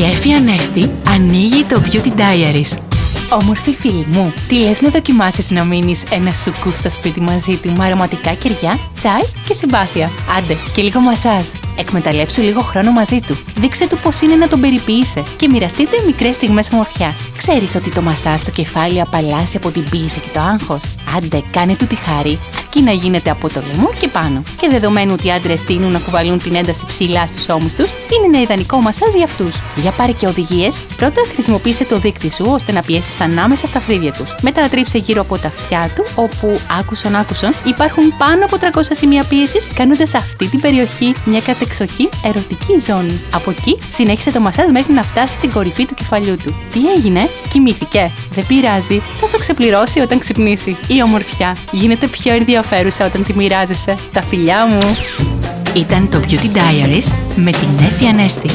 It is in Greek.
Η Εφη Ανέστη ανοίγει το Beauty Diaries. Όμορφη φίλη μου, τι λες να δοκιμάσεις να μείνεις ένα σουκού στο σπίτι μαζί του με αρωματικά κεριά, τσάι και συμπάθεια. Άντε, και λίγο μασάζ. Εκμεταλλέψου λίγο χρόνο μαζί του. Δείξε του πώς είναι να τον περιποιείσαι και μοιραστείτε μικρές στιγμές ομορφιάς. Ξέρεις ότι το μασάζ στο κεφάλι απαλλάσσει από την πίεση και το άγχος. Άντε, κάνε του τη χάρη, αρκεί να γίνεται από το λαιμό και πάνω. Και δεδομένου ότι οι άντρες τείνουν να κουβαλούν την ένταση ψηλά στους ώμους τους, είναι ένα ιδανικό μασάζ για αυτούς. Για πάρε και οδηγίες, πρώτα χρησιμοποίησε το δίκτυ σου ώστε να πιέσεις ανάμεσα στα φρύδια τους. Μετά τρίψε γύρω από τα αυτιά του, όπου άκουσον άκουσον υπάρχουν πάνω από 300 σημεία πίεσης, κάνοντας αυτή την περιοχή μια κατεξοχή ερωτική ζώνη. Από εκεί συνέχισε το μασάζ μέχρι να φτάσει στην κορυφή του κεφαλιού του. Τι έγινε, κοιμήθηκε. Δεν πειράζει, θα το ξεπληρώσει όταν ξυπνήσει. Η ομορφιά γίνεται πιο ενδιαφέρουσα όταν τη μοιράζεσαι. Τα φιλιά μου! Ήταν το Beauty Diaries με την Νέφη Ανέστη.